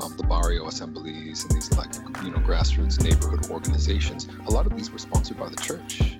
um, the barrio assemblies and these like you know grassroots neighborhood organizations, a lot of these were sponsored by the church.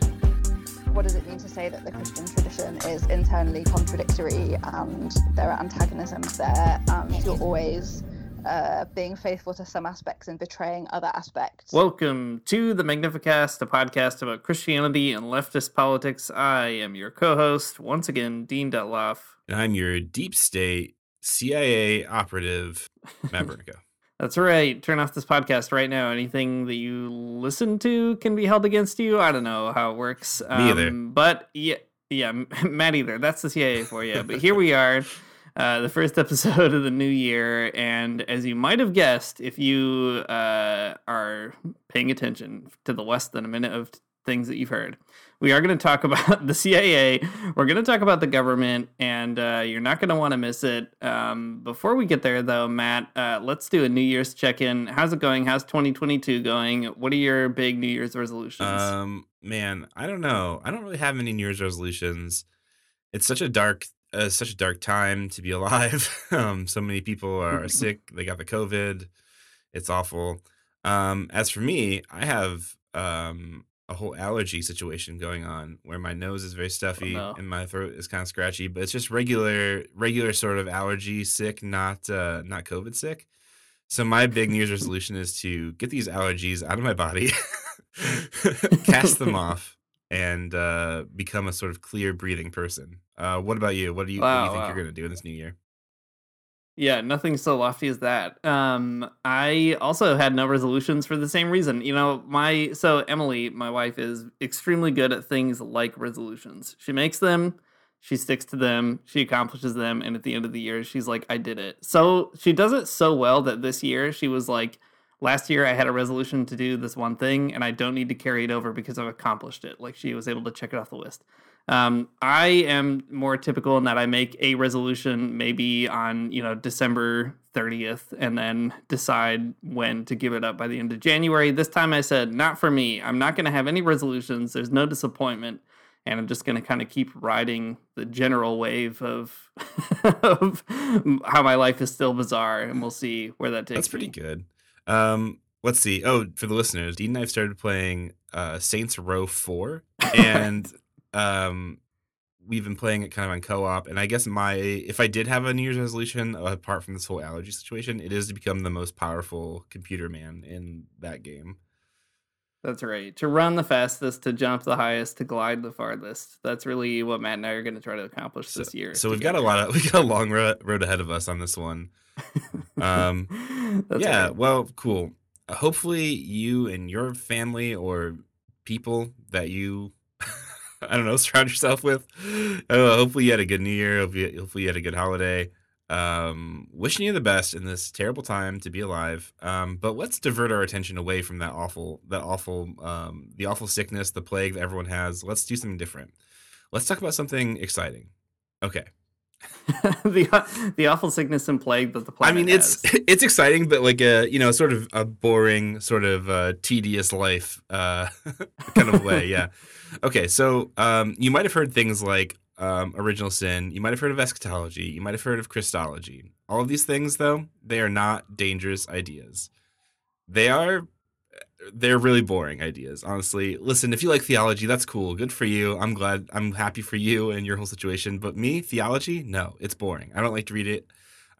What does it mean to say that the Christian tradition is internally contradictory and there are antagonisms there and you're always uh, being faithful to some aspects and betraying other aspects. Welcome to the Magnificast, a podcast about Christianity and leftist politics. I am your co-host, once again, Dean Detloff. And I'm your deep state CIA operative, Matt Bernico. That's right. Turn off this podcast right now. Anything that you listen to can be held against you. I don't know how it works. Um, Me either. But yeah, yeah, Matt either. That's the CIA for you. but here we are. Uh, the first episode of the new year. And as you might have guessed, if you uh, are paying attention to the less than a minute of things that you've heard, we are going to talk about the CIA. We're going to talk about the government, and uh, you're not going to want to miss it. Um, before we get there, though, Matt, uh, let's do a New Year's check in. How's it going? How's 2022 going? What are your big New Year's resolutions? Um, man, I don't know. I don't really have any New Year's resolutions. It's such a dark uh, such a dark time to be alive. um, so many people are sick. They got the COVID. It's awful. Um, as for me, I have um, a whole allergy situation going on where my nose is very Oh, stuffy no. and my throat is kind of scratchy, but it's just regular, regular sort of allergy sick, not uh, not COVID sick. So my big New Year's resolution is to get these allergies out of my body, cast them off, and uh, become a sort of clear breathing person. Uh, what about you? What do you, what do you think wow. you're going to do in this new year? Yeah, nothing so lofty as that. Um, I also had no resolutions for the same reason. You know, my so Emily, my wife, is extremely good at things like resolutions. She makes them, she sticks to them, she accomplishes them, and at the end of the year, she's like, "I did it." So she does it so well that this year she was like, "Last year I had a resolution to do this one thing, and I don't need to carry it over because I've accomplished it." Like she was able to check it off the list. Um, I am more typical in that I make a resolution maybe on you know December 30th and then decide when to give it up by the end of January. This time I said not for me. I'm not going to have any resolutions. There's no disappointment, and I'm just going to kind of keep riding the general wave of of how my life is still bizarre, and we'll see where that takes. That's pretty me. good. Um, let's see. Oh, for the listeners, Dean and I've started playing uh, Saints Row 4, and um, we've been playing it kind of on co-op. And I guess my if I did have a New Year's resolution apart from this whole allergy situation, it is to become the most powerful computer man in that game. That's right. To run the fastest, to jump the highest, to glide the farthest. That's really what Matt and I are going to try to accomplish So, this year. so we've got a lot of we got a long ro- road ahead of us on this one. Um, yeah, right. well, cool. Uh, hopefully, you and your family or people that you, I don't know, surround yourself with. Uh, hopefully, you had a good New Year. Hopefully, hopefully you had a good holiday. Um, wishing you the best in this terrible time to be alive. Um, but let's divert our attention away from that awful, that awful, um, the awful sickness, the plague that everyone has. Let's do something different. Let's talk about something exciting. Okay. the the awful sickness and plague that the plague. I mean, it's has. it's exciting, but like a you know, sort of a boring, sort of uh, tedious life, uh, kind of way. Yeah. Okay, so um, you might have heard things like um, original sin. You might have heard of eschatology. You might have heard of Christology. All of these things, though, they are not dangerous ideas. They are. They're really boring ideas, honestly. Listen, if you like theology, that's cool. Good for you. I'm glad. I'm happy for you and your whole situation. But me, theology, no, it's boring. I don't like to read it.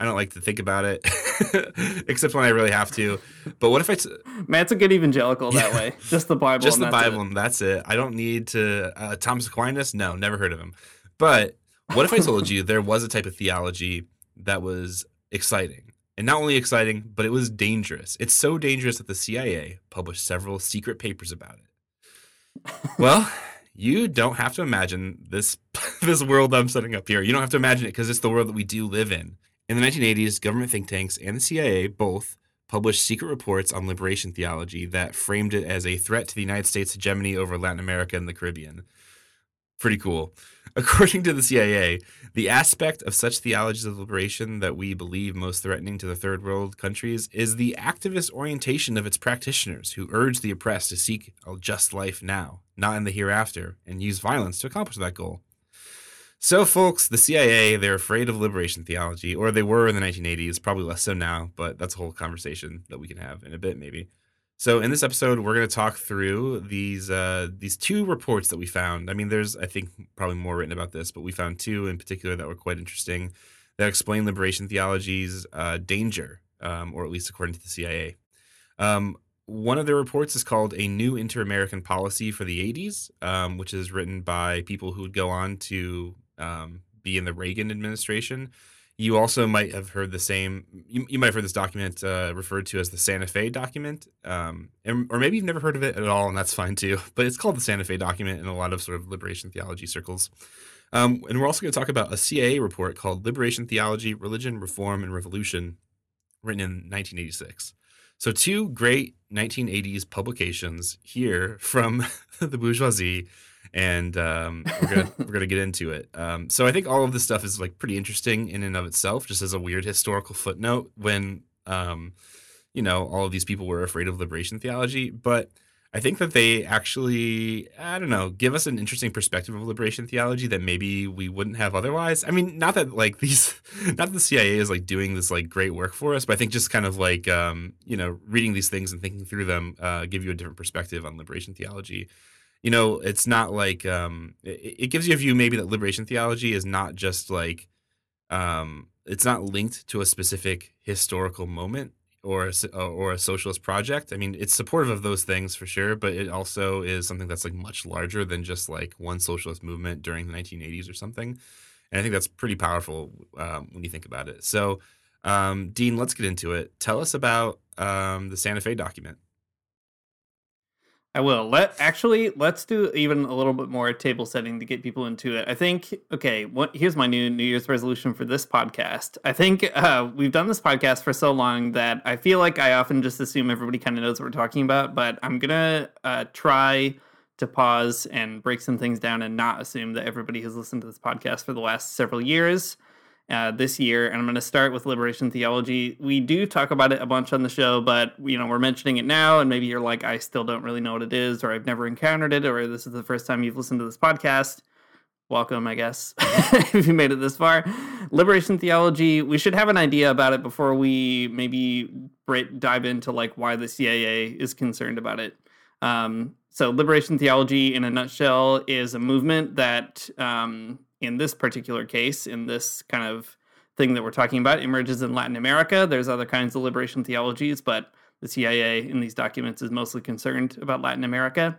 I don't like to think about it, except when I really have to. But what if I? T- Matt's a good evangelical that way. Just the Bible. just and the Bible, it. and that's it. I don't need to. Uh, Thomas Aquinas? No, never heard of him. But what if I told you there was a type of theology that was exciting? And not only exciting, but it was dangerous. It's so dangerous that the CIA published several secret papers about it. well, you don't have to imagine this this world I'm setting up here. You don't have to imagine it because it's the world that we do live in. In the 1980s, government think tanks and the CIA both published secret reports on liberation theology that framed it as a threat to the United States hegemony over Latin America and the Caribbean. Pretty cool. According to the CIA, the aspect of such theologies of liberation that we believe most threatening to the third world countries is the activist orientation of its practitioners who urge the oppressed to seek a just life now, not in the hereafter, and use violence to accomplish that goal. So, folks, the CIA, they're afraid of liberation theology, or they were in the 1980s, probably less so now, but that's a whole conversation that we can have in a bit, maybe. So, in this episode, we're going to talk through these uh, these two reports that we found. I mean, there's I think probably more written about this, but we found two in particular that were quite interesting that explain liberation theology's uh, danger, um, or at least according to the CIA. Um, one of their reports is called "A New Inter-American Policy for the '80s," um, which is written by people who would go on to um, be in the Reagan administration. You also might have heard the same. You, you might have heard this document uh, referred to as the Santa Fe document, um, and, or maybe you've never heard of it at all, and that's fine too. But it's called the Santa Fe document in a lot of sort of liberation theology circles. Um, and we're also going to talk about a CIA report called "Liberation Theology, Religion, Reform, and Revolution," written in 1986. So, two great 1980s publications here from the bourgeoisie and um, we're gonna we're gonna get into it. Um, so I think all of this stuff is like pretty interesting in and of itself, just as a weird historical footnote. When um, you know all of these people were afraid of liberation theology, but I think that they actually I don't know give us an interesting perspective of liberation theology that maybe we wouldn't have otherwise. I mean, not that like these, not that the CIA is like doing this like great work for us, but I think just kind of like um, you know reading these things and thinking through them uh, give you a different perspective on liberation theology you know, it's not like um, it, it, gives you a view maybe that liberation theology is not just like um, it's not linked to a specific historical moment or a, or a socialist project. I mean, it's supportive of those things for sure, but it also is something that's like much larger than just like one socialist movement during the 1980s or something. And I think that's pretty powerful um, when you think about it. So, um, Dean, let's get into it. Tell us about um, the Santa Fe document. I will. Let actually let's do even a little bit more table setting to get people into it. I think okay, what here's my new New Year's resolution for this podcast. I think uh, we've done this podcast for so long that I feel like I often just assume everybody kind of knows what we're talking about, but I'm gonna uh, try to pause and break some things down and not assume that everybody has listened to this podcast for the last several years uh, this year, and I'm going to start with liberation theology. We do talk about it a bunch on the show, but you know we're mentioning it now, and maybe you're like, I still don't really know what it is, or I've never encountered it, or this is the first time you've listened to this podcast. Welcome, I guess, if you made it this far. Liberation theology. We should have an idea about it before we maybe dive into like why the CIA is concerned about it. Um, so, liberation theology, in a nutshell, is a movement that um, in this particular case, in this kind of thing that we're talking about, emerges in Latin America. There's other kinds of liberation theologies, but the CIA in these documents is mostly concerned about Latin America.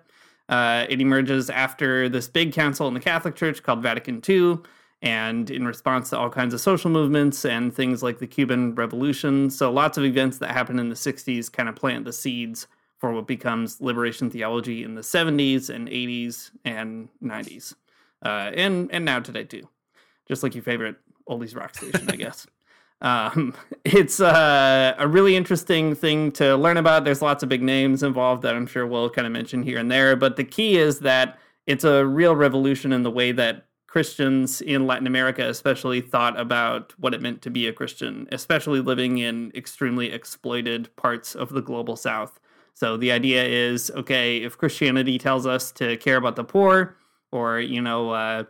Uh, it emerges after this big council in the Catholic Church called Vatican II, and in response to all kinds of social movements and things like the Cuban Revolution. So, lots of events that happen in the 60s kind of plant the seeds for what becomes liberation theology in the 70s and 80s and 90s uh, and and now today too, just like your favorite oldies rock station, I guess. Um, it's uh, a really interesting thing to learn about. There's lots of big names involved that I'm sure we'll kind of mention here and there, but the key is that it's a real revolution in the way that Christians in Latin America, especially, thought about what it meant to be a Christian, especially living in extremely exploited parts of the global South. So the idea is okay, if Christianity tells us to care about the poor, or you know uh,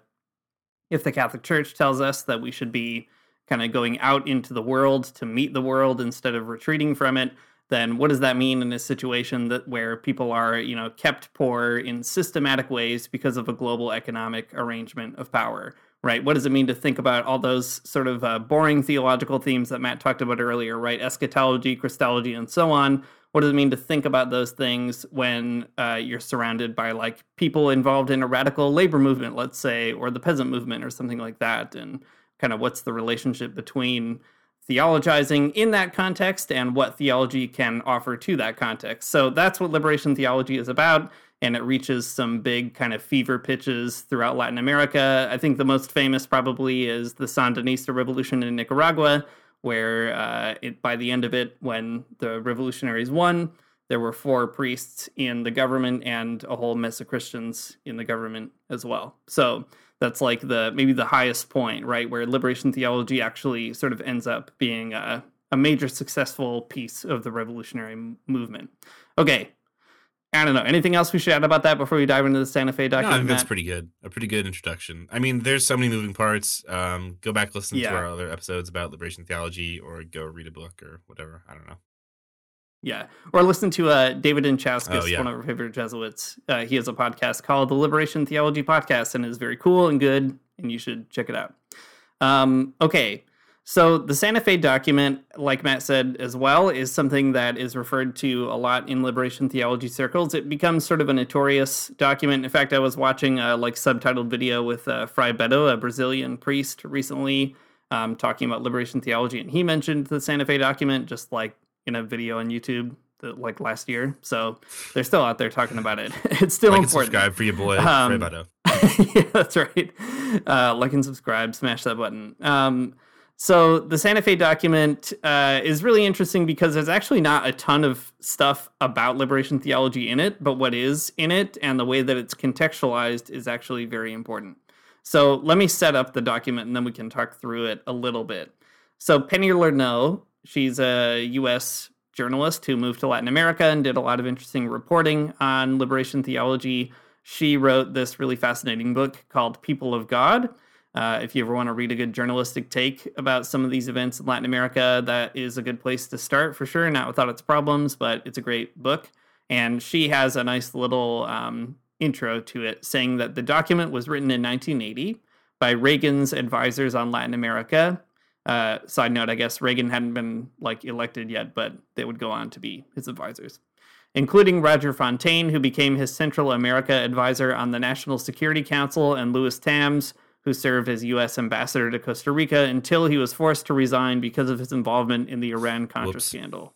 if the catholic church tells us that we should be kind of going out into the world to meet the world instead of retreating from it then what does that mean in a situation that where people are you know kept poor in systematic ways because of a global economic arrangement of power right? What does it mean to think about all those sort of uh, boring theological themes that Matt talked about earlier, right? Eschatology, Christology, and so on. What does it mean to think about those things when uh, you're surrounded by like people involved in a radical labor movement, let's say, or the peasant movement or something like that? And kind of what's the relationship between theologizing in that context and what theology can offer to that context. So that's what liberation theology is about and it reaches some big kind of fever pitches throughout Latin America. I think the most famous probably is the Sandinista revolution in Nicaragua, where uh, it, by the end of it, when the revolutionaries won, there were four priests in the government and a whole mess of Christians in the government as well. So that's like the maybe the highest point, right, where liberation theology actually sort of ends up being a, a major successful piece of the revolutionary movement. Okay, I don't know. Anything else we should add about that before we dive into the Santa Fe document? No, I think that's pretty good. A pretty good introduction. I mean, there's so many moving parts. Um, go back listen Yeah. to our other episodes about liberation theology, or go read a book or whatever. I don't know. Yeah, or listen to uh, David Inczauskis, Oh, yeah. one of our favorite Jesuits. Uh, he has a podcast called the Liberation Theology Podcast, and is very cool and good, and you should check it out. Um, okay, so the Santa Fe document, like Matt said as well, is something that is referred to a lot in liberation theology circles. It becomes sort of a notorious document. In fact, I was watching a like subtitled video with uh, Frei Betto, a Brazilian priest, recently, um, talking about liberation theology, and he mentioned the Santa Fe document just like in a video on YouTube the, like last year. So they're still out there talking about it. It's still like and important. subscribe for your boy Um, yeah, that's right. Uh, like and subscribe, smash that button. Um, so the Santa Fe document uh, is really interesting because there's actually not a ton of stuff about liberation theology in it, but what is in it and the way that it's contextualized is actually very important. So let me set up the document and then we can talk through it a little bit. So Penny Lernoux, she's a U.S. journalist who moved to Latin America and did a lot of interesting reporting on liberation theology. She wrote this really fascinating book called People of God. Uh, if you ever want to read a good journalistic take about some of these events in Latin America, that is a good place to start for sure. Not without its problems, but it's a great book. And she has a nice little um, intro to it saying that the document was written in 1980 by Reagan's advisors on Latin America. Uh, side note, I guess Reagan hadn't been like elected yet, but they would go on to be his advisors, including Roger Fontaine, who became his Central America advisor on the National Security Council, and Lewis Tambs, who served as U.S. ambassador to Costa Rica until he was forced to resign because of his involvement in the Iran Contra Whoops. scandal.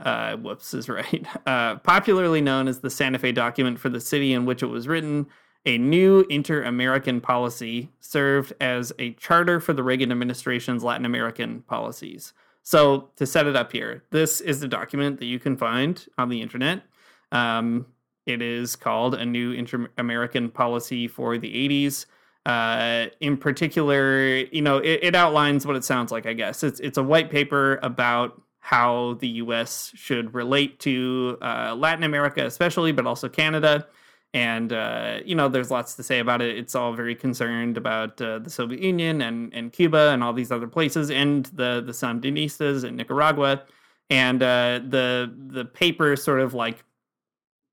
Uh, whoops is right. Uh, popularly known as the Santa Fe document for the city in which it was written, a new inter American policy served as a charter for the Reagan administration's Latin American policies. So, to set it up here, this is the document that you can find on the internet. Um, it is called A New Inter American Policy for the 80s. Uh, in particular, you know, it, it outlines what it sounds like, I guess. It's, it's a white paper about how the U.S. should relate to uh, Latin America, especially, but also Canada. And uh, you know, there's lots to say about it. It's all very concerned about uh, the Soviet Union and, and Cuba and all these other places, and the the Sandinistas in Nicaragua. And uh, the the paper sort of like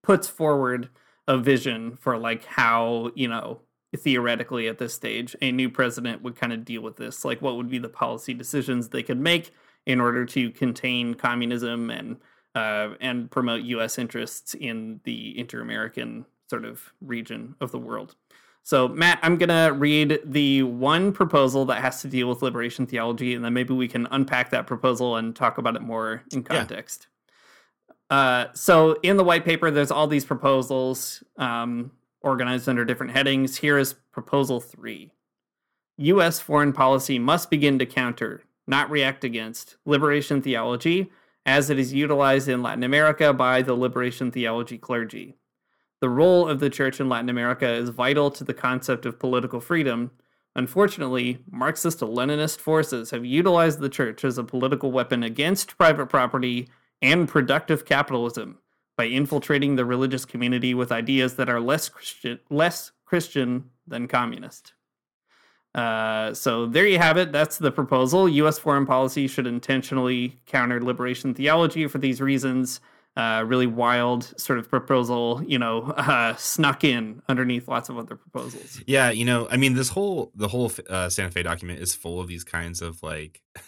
puts forward a vision for like how you know theoretically at this stage a new president would kind of deal with this like what would be the policy decisions they could make in order to contain communism and uh, and promote U.S. interests in the inter-American sort of region of the world. So, Matt, I'm gonna read the one proposal that has to deal with liberation theology, and then maybe we can unpack that proposal and talk about it more in Yeah. context. Uh, so, in the white paper, there's all these proposals um, organized under different headings. Here is proposal three. U.S. foreign policy must begin to counter, not react against, liberation theology as it is utilized in Latin America by the liberation theology clergy. The role of the church in Latin America is vital to the concept of political freedom. Unfortunately, Marxist Leninist forces have utilized the church as a political weapon against private property and productive capitalism by infiltrating the religious community with ideas that are less Christian, less Christian than communist. Uh, so there you have it. That's the proposal. U.S. foreign policy should intentionally counter liberation theology for these reasons. Uh, really wild sort of proposal, you know, uh, snuck in underneath lots of other proposals. Yeah, you know, I mean, this whole the whole uh, Santa Fe document is full of these kinds of like,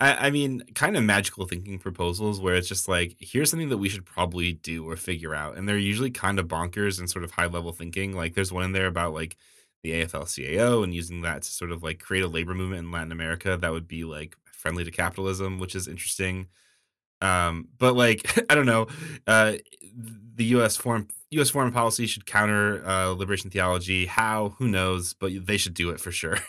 I, I mean, kind of magical thinking proposals where it's just like, here's something that we should probably do or figure out, and they're usually kind of bonkers and sort of high level thinking. Like, there's one in there about like the AFL-CIO and using that to sort of like create a labor movement in Latin America that would be like friendly to capitalism, which is interesting. Um, but like I don't know, uh, the U.S. foreign U.S. foreign policy should counter uh, liberation theology. How? Who knows? But they should do it for sure.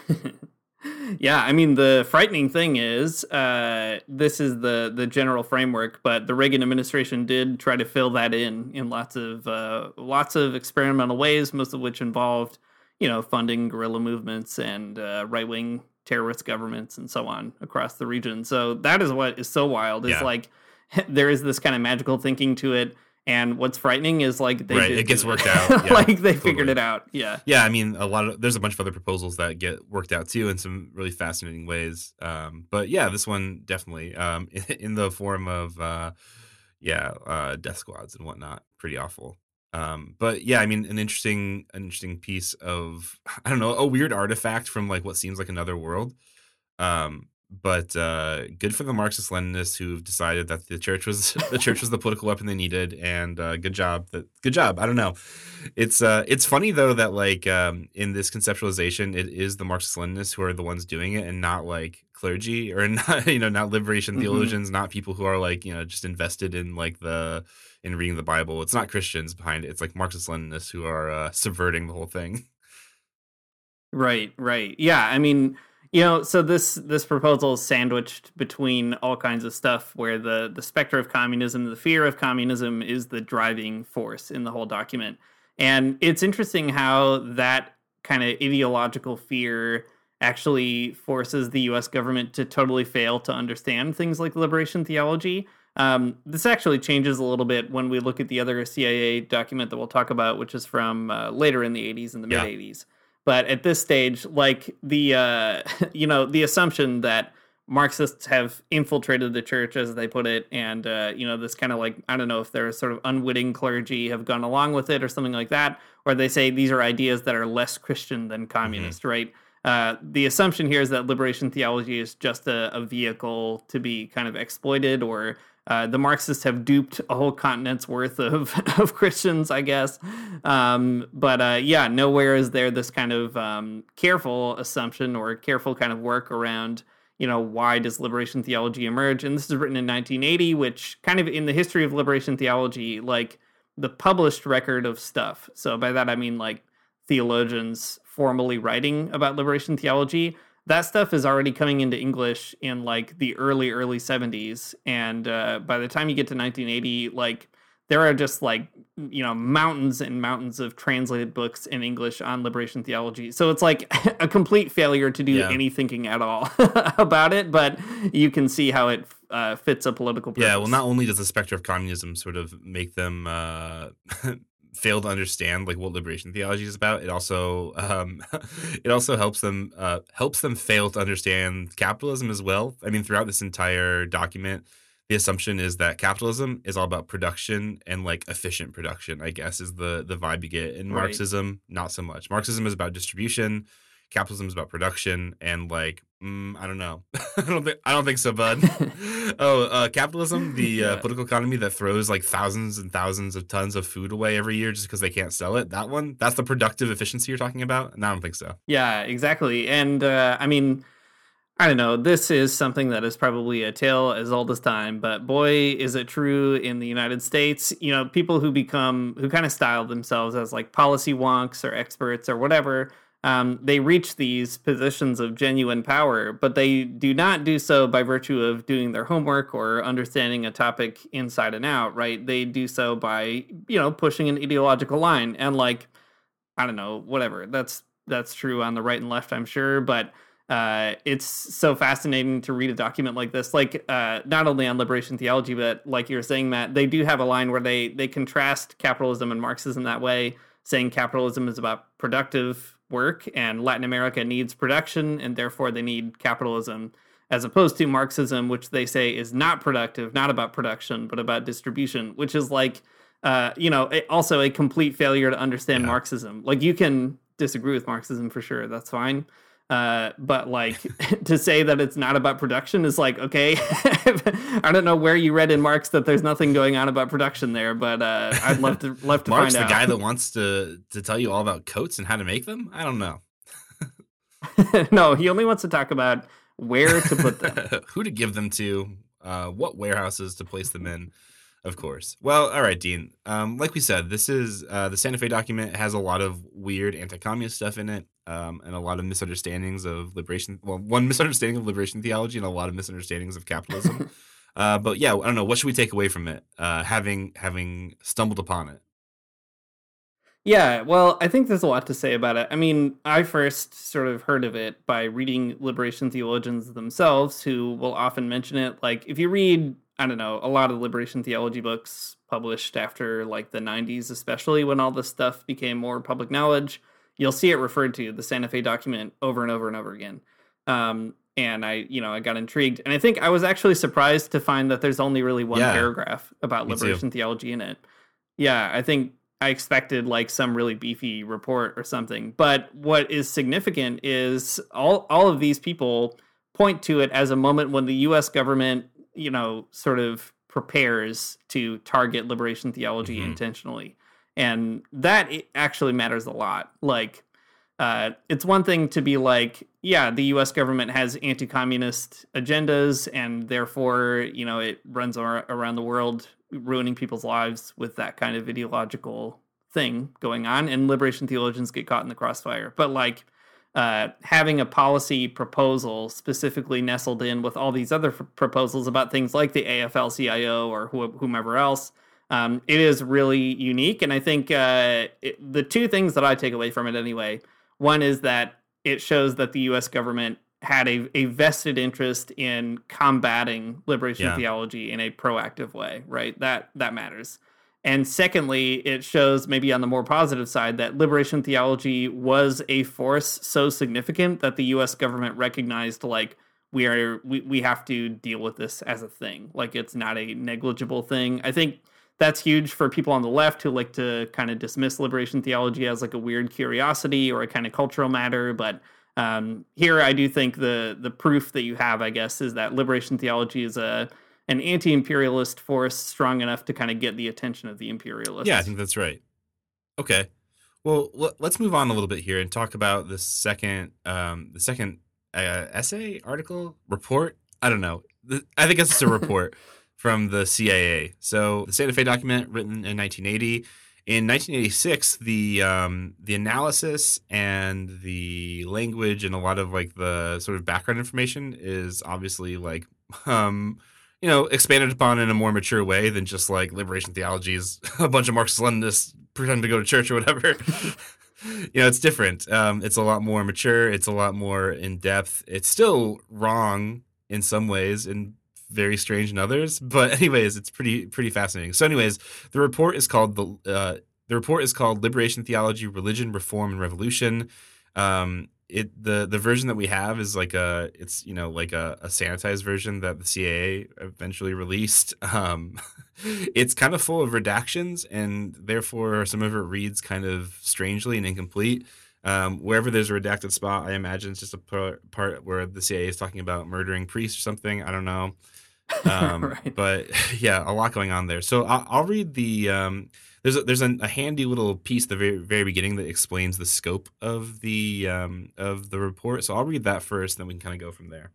yeah, I mean the frightening thing is uh, this is the the general framework, but the Reagan administration did try to fill that in in lots of uh, lots of experimental ways, most of which involved you know funding guerrilla movements and uh, right wing terrorist governments and so on across the region. So that is what is so wild. Is Yeah. like there is this kind of magical thinking to it, and what's frightening is like they Right, it gets worked out. Yeah, like they figured it out. Yeah. yeah, I mean, a lot of there's a bunch of other proposals that get worked out too in some really fascinating ways. Um, but yeah, this one definitely um, in the form of uh, yeah, uh, death squads and whatnot. Pretty awful. Um, but yeah, I mean, an interesting, an interesting piece of I don't know, a weird artifact from like what seems like another world. Um, but uh, good for the Marxist Leninists who've decided that the church was the church was the political weapon they needed, and uh, good job. That good job. I don't know. It's uh, it's funny though that like um, in this conceptualization, it is the Marxist Leninists who are the ones doing it, and not like clergy or not you know not liberation Mhm. theologians, not people who are like you know just invested in like the in reading the Bible. It's not Christians behind it. It's like Marxist Leninists who are uh, subverting the whole thing. Right, right. Yeah, I mean, you know, so this this proposal is sandwiched between all kinds of stuff where the the specter of communism, the fear of communism is the driving force in the whole document. And it's interesting how that kind of ideological fear actually forces the US government to totally fail to understand things like liberation theology. Um, this actually changes a little bit when we look at the other CIA document that we'll talk about, which is from uh, later in the 80s, and the Yeah. mid 80s. But at this stage, like the uh, you know the assumption that Marxists have infiltrated the church, as they put it, and uh, you know this kind of like I don't know if they're sort of unwitting clergy have gone along with it or something like that, or they say these are ideas that are less Christian than communist, right? Uh, the assumption here is that liberation theology is just a, a vehicle to be kind of exploited, or uh, the Marxists have duped a whole continent's worth of, of Christians, I guess. Um, but uh, yeah, nowhere is there this kind of um, careful assumption or careful kind of work around, you know, why does liberation theology emerge? And this is written in 1980, which kind of in the history of liberation theology, like the published record of stuff. So by that I mean like theologians formally writing about liberation theology that stuff is already coming into english in like the early early 70s and uh, by the time you get to 1980 like there are just like you know mountains and mountains of translated books in english on liberation theology so it's like a complete failure to do Yeah. any thinking at all about it but you can see how it uh, fits a political purpose. Yeah, well, not only does the specter of communism sort of make them uh, fail to understand like what liberation theology is about, it also um, it also helps them uh, helps them fail to understand capitalism as well. I mean, throughout this entire document, the assumption is that capitalism is all about production and like efficient production. I guess is the the vibe you get. In Right. Marxism, not so much. Marxism is about distribution. Capitalism is about production and like mm, I don't know. I don't think I don't think so, bud. oh, uh, capitalism, the uh, political economy that throws like thousands and thousands of tons of food away every year just because they can't sell it. That one, that's the productive efficiency you're talking about. No, I don't think so. Yeah, exactly. And uh, I mean, I don't know. This is something that is probably a tale as old as time, but boy, is it true in the United States. You know, people who become, who kind of style themselves as like policy wonks or experts or whatever, um, they reach these positions of genuine power, but they do not do so by virtue of doing their homework or understanding a topic inside and out, right? They do so by, you know, pushing an ideological line and like, I don't know, whatever. That's that's true on the right and left, I'm sure, but uh, it's so fascinating to read a document like this. Like uh, not only on liberation theology, but like you're saying, Matt, they do have a line where they they contrast capitalism and Marxism that way, saying capitalism is about productive work and Latin America needs production and therefore they need capitalism. as opposed to Marxism, which they say is not productive, not about production, but about distribution, which is like, uh, you know, also a complete failure to understand Yeah. Marxism. Like you can disagree with Marxism for sure, that's fine. Uh, but like to say that it's not about production is like okay. I don't know where you read in Marx that there's nothing going on about production there, but uh, I'd love to love to Marx's find the out. guy that wants to to tell you all about coats and how to make them. I don't know no, he only wants to talk about where to put them. who to give them to, uh, what warehouses to place them in. Of course. Well, all right, Dean. Um, like we said, this is uh, the Santa Fe document has a lot of weird anti-communist stuff in it, um, and a lot of misunderstandings of liberation. Well, one misunderstanding of liberation theology, and a lot of misunderstandings of capitalism. uh, but yeah, I don't know. What should we take away from it? Uh, having having stumbled upon it. Yeah, well, I think there's a lot to say about it. I mean, I first sort of heard of it by reading liberation theologians themselves, who will often mention it. Like, if you read, I don't know, a lot of liberation theology books published after like the 90s, especially when all this stuff became more public knowledge, you'll see it referred to the Santa Fe document over and over and over again. Um, and I, you know, I got intrigued, and I think I was actually surprised to find that there's only really one Yeah, paragraph about too. liberation theology in it. Yeah, I think I expected like some really beefy report or something. But what is significant is all all of these people point to it as a moment when the US government, you know, sort of prepares to target liberation theology Mhm. intentionally. And that actually matters a lot. Like uh, it's one thing to be like, yeah, the U.S. government has anti-communist agendas, and therefore, you know, it runs ar- around the world, ruining people's lives with that kind of ideological thing going on, and liberation theologians get caught in the crossfire. But like uh, having a policy proposal specifically nestled in with all these other f- proposals about things like the AFL-CIO or wh- whomever else, um, it is really unique. And I think uh, it, the two things that I take away from it anyway one is that it shows that the U.S. government had a, a vested interest in combating liberation Yeah. theology in a proactive way, right? That that matters. And secondly, it shows maybe on the more positive side that liberation theology was a force so significant that the US government recognized like we are we, we have to deal with this as a thing. Like it's not a negligible thing. I think that's huge for people on the left who like to kind of dismiss liberation theology as like a weird curiosity or a kind of cultural matter. But um, here, I do think the the proof that you have, I guess, is that liberation theology is a an anti-imperialist force strong enough to kind of get the attention of the imperialists. Yeah, I think that's right. Okay. Well, l- let's move on a little bit here and talk about the second, um, the second uh, essay, article, report. I don't know. The- I think it's just a report from the CIA. So the Santa Fe document, written in 1980. In 1986, the um, the analysis and the language and a lot of like the sort of background information is obviously like um, you know, expanded upon in a more mature way than just like liberation theology is a bunch of Marxist Leninists pretend to go to church or whatever. you know, it's different. Um, it's a lot more mature. It's a lot more in depth. It's still wrong in some ways and very strange in others. But anyways, it's pretty pretty fascinating. So, anyways, the report is called the uh, the report is called Liberation Theology, Religion, Reform, and Revolution. Um, it the the version that we have is like a it's you know like a, a sanitized version that the CIA eventually released. Um, it's kind of full of redactions and therefore some of it reads kind of strangely and incomplete. Um, wherever there's a redacted spot, I imagine it's just a part, part where the CIA is talking about murdering priests or something. I don't know. Um, Right. But yeah, a lot going on there. So I'll, I'll read the. There's a, there's a, a handy little piece at the very, very beginning that explains the scope of the um, of the report. So I'll read that first, then we can kind of go from there.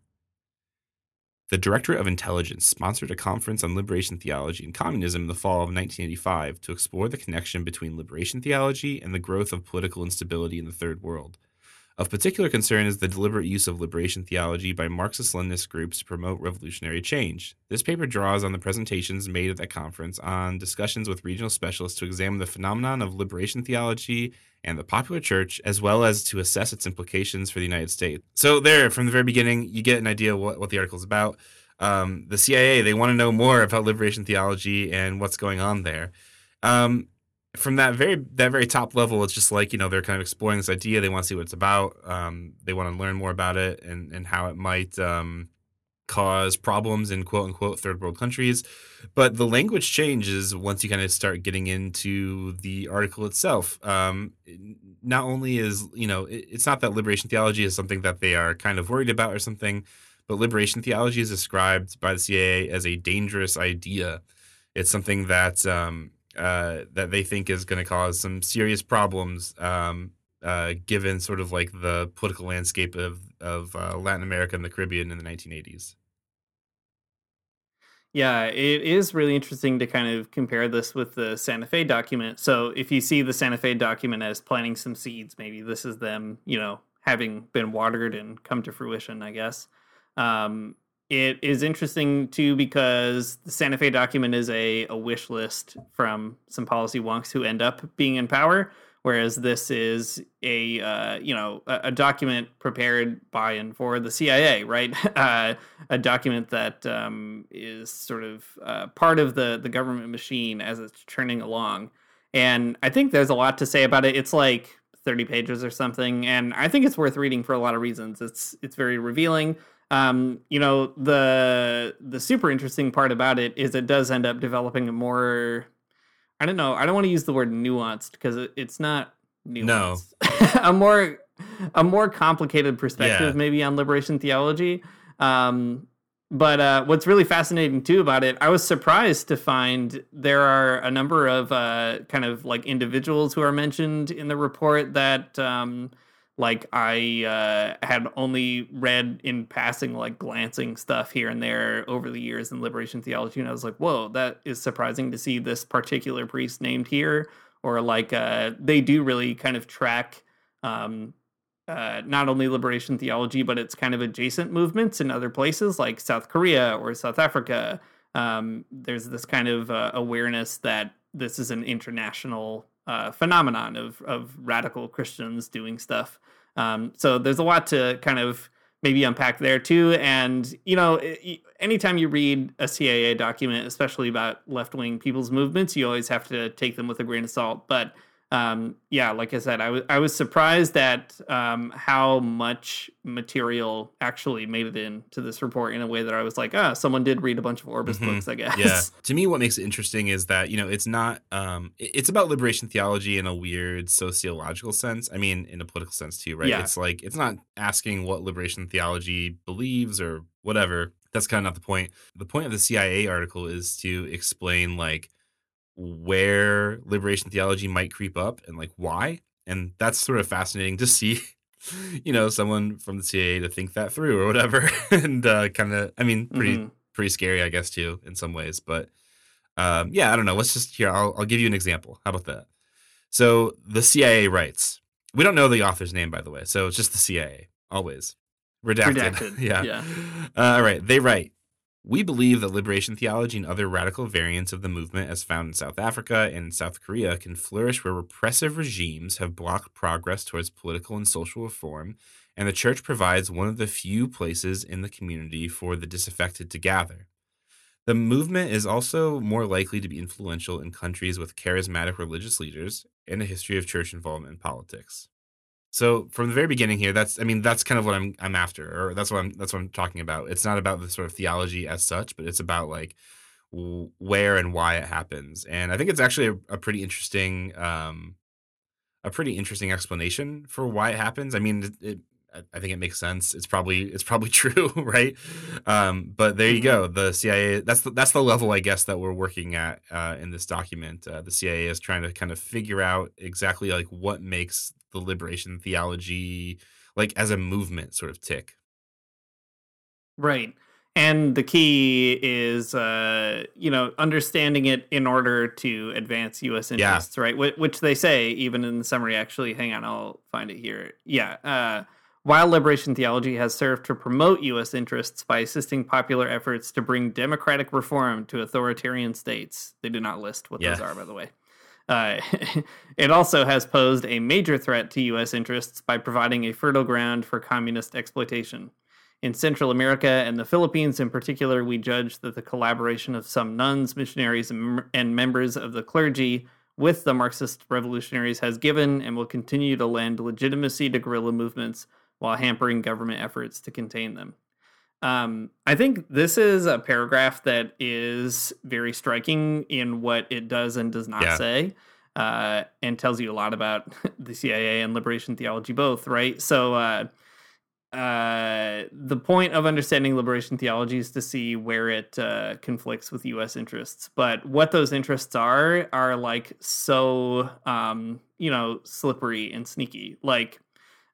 The Directorate of Intelligence sponsored a conference on liberation theology and communism in the fall of 1985 to explore the connection between liberation theology and the growth of political instability in the Third World. Of particular concern is the deliberate use of liberation theology by Marxist Leninist groups to promote revolutionary change. This paper draws on the presentations made at that conference on discussions with regional specialists to examine the phenomenon of liberation theology and the popular church, as well as to assess its implications for the United States. So, there, from the very beginning, you get an idea what, what the article is about. Um, the CIA, they want to know more about liberation theology and what's going on there. Um, from that very that very top level, it's just like you know they're kind of exploring this idea. They want to see what it's about. Um, they want to learn more about it and and how it might um, cause problems in quote unquote third world countries. But the language changes once you kind of start getting into the article itself. Um, not only is, you know, it, it's not that liberation theology is something that they are kind of worried about or something, but liberation theology is described by the CIA as a dangerous idea. It's something that um, uh, that they think is going to cause some serious problems um, uh, given sort of like the political landscape of of uh, Latin America and the Caribbean in the 1980s. Yeah, it is really interesting to kind of compare this with the Santa Fe document. So if you see the Santa Fe document as planting some seeds, maybe this is them, you know, having been watered and come to fruition, I guess. Um, it is interesting too because the Santa Fe document is a, a wish list from some policy wonks who end up being in power whereas this is a uh, you know a, a, document prepared by and for the CIA, right? Uh, a document that um, is sort of uh, part of the the government machine as it's churning along. And I think there's a lot to say about it. It's like 30 pages or something, and I think it's worth reading for a lot of reasons. It's it's very revealing. Um, you know the the super interesting part about it is it does end up developing a more I don't know. I don't want to use the word nuanced because it, it's not nuanced. No. a more a more complicated perspective yeah. maybe on liberation theology. Um, but uh, what's really fascinating too about it, I was surprised to find there are a number of uh, kind of like individuals who are mentioned in the report that um, like I uh, had only read in passing, like glancing stuff here and there over the years in liberation theology, and I was like, "Whoa, that is surprising to see this particular priest named here." Or like uh, they do really kind of track um, uh, not only liberation theology, but it's kind of adjacent movements in other places like South Korea or South Africa. Um, there's this kind of uh, awareness that this is an international uh, phenomenon of of radical Christians doing stuff. Um, so there's a lot to kind of maybe unpack there too. And you know, anytime you read a CIA document, especially about left wing people's movements, you always have to take them with a grain of salt. But um, yeah, like I said, I was I was surprised at um, how much material actually made it into this report in a way that I was like, ah, oh, someone did read a bunch of Orbis mm-hmm. books, I guess. Yeah. To me, what makes it interesting is that you know it's not um, it's about liberation theology in a weird sociological sense. I mean, in a political sense too, right? Yeah. It's like it's not asking what liberation theology believes or whatever. That's kind of not the point. The point of the CIA article is to explain like where liberation theology might creep up and like why. And that's sort of fascinating to see, you know, someone from the CIA to think that through or whatever. and uh, kind of, I mean, pretty, mm-hmm. pretty scary, I guess, too, in some ways. But um, yeah, I don't know. Let's just here, I'll, I'll give you an example. How about that? So the CIA writes, we don't know the author's name, by the way. So it's just the CIA, always. Redacted. Redacted. yeah. yeah. Uh, all right. They write we believe that liberation theology and other radical variants of the movement, as found in South Africa and South Korea, can flourish where repressive regimes have blocked progress towards political and social reform, and the church provides one of the few places in the community for the disaffected to gather. The movement is also more likely to be influential in countries with charismatic religious leaders and a history of church involvement in politics. So from the very beginning here, that's I mean that's kind of what I'm I'm after, or that's what I'm that's what I'm talking about. It's not about the sort of theology as such, but it's about like w- where and why it happens. And I think it's actually a, a pretty interesting um, a pretty interesting explanation for why it happens. I mean, it, it I think it makes sense. It's probably it's probably true, right? Um, but there you go. Mm-hmm. The CIA that's the, that's the level I guess that we're working at uh, in this document. Uh, the CIA is trying to kind of figure out exactly like what makes the liberation theology like as a movement sort of tick. Right. And the key is, uh, you know, understanding it in order to advance U.S. interests, yeah. right? Wh- which they say even in the summary. Actually, hang on, I'll find it here. Yeah. Uh, while liberation theology has served to promote U.S. interests by assisting popular efforts to bring democratic reform to authoritarian states, they do not list what yeah. those are, by the way. Uh, it also has posed a major threat to U.S. interests by providing a fertile ground for communist exploitation. In Central America and the Philippines in particular, we judge that the collaboration of some nuns, missionaries, and, and members of the clergy with the Marxist revolutionaries has given and will continue to lend legitimacy to guerrilla movements while hampering government efforts to contain them. Um, I think this is a paragraph that is very striking in what it does and does not Yeah. say, uh, and tells you a lot about the CIA and liberation theology both, right? So, uh, uh, the point of understanding liberation theology is to see where it uh, conflicts with U.S. interests. But what those interests are are like so, um, you know, slippery and sneaky. Like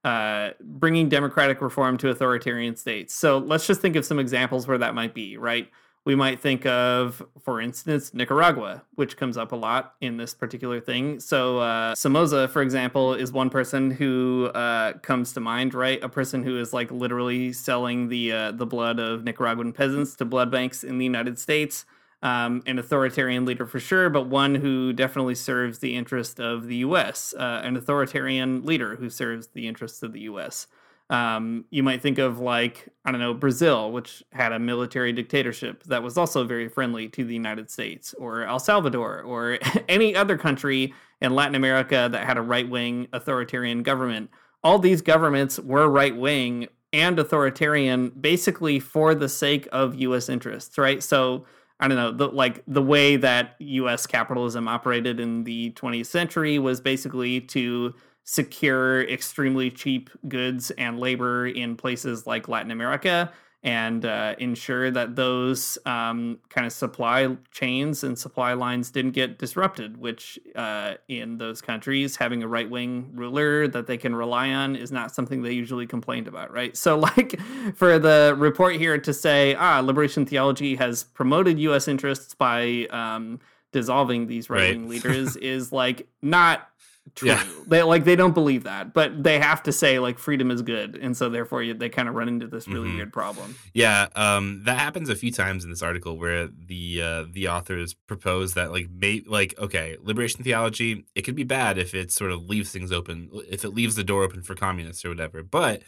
uh, bringing democratic reform to authoritarian states. So let's just think of some examples where that might be, right? We might think of, for instance, Nicaragua, which comes up a lot in this particular thing. So, uh, Somoza, for example, is one person who uh, comes to mind, right? A person who is like literally selling the uh, the blood of Nicaraguan peasants to blood banks in the United States. Um, an authoritarian leader for sure, but one who definitely serves the interest of the U.S. Uh, an authoritarian leader who serves the interests of the U.S. Um, you might think of like I don't know Brazil, which had a military dictatorship that was also very friendly to the United States, or El Salvador, or any other country in Latin America that had a right wing authoritarian government. All these governments were right wing and authoritarian, basically for the sake of U.S. interests, right? So I don't know, the, like the way that U.S. capitalism operated in the 20th century was basically to secure extremely cheap goods and labor in places like Latin America and uh, ensure that those um, kind of supply chains and supply lines didn't get disrupted, which uh, in those countries, having a right wing ruler that they can rely on is not something they usually complained about, right? So, like, for the report here to say, ah, liberation theology has promoted U.S. interests by um, dissolving these right wing Right. leaders is like not true. Yeah. They like they don't believe that, but they have to say like freedom is good, and so therefore you, they kind of run into this really Mhm. weird problem. Yeah, um, that happens a few times in this article where the uh, the authors propose that like may like okay, liberation theology it could be bad if it sort of leaves things open, if it leaves the door open for communists or whatever, but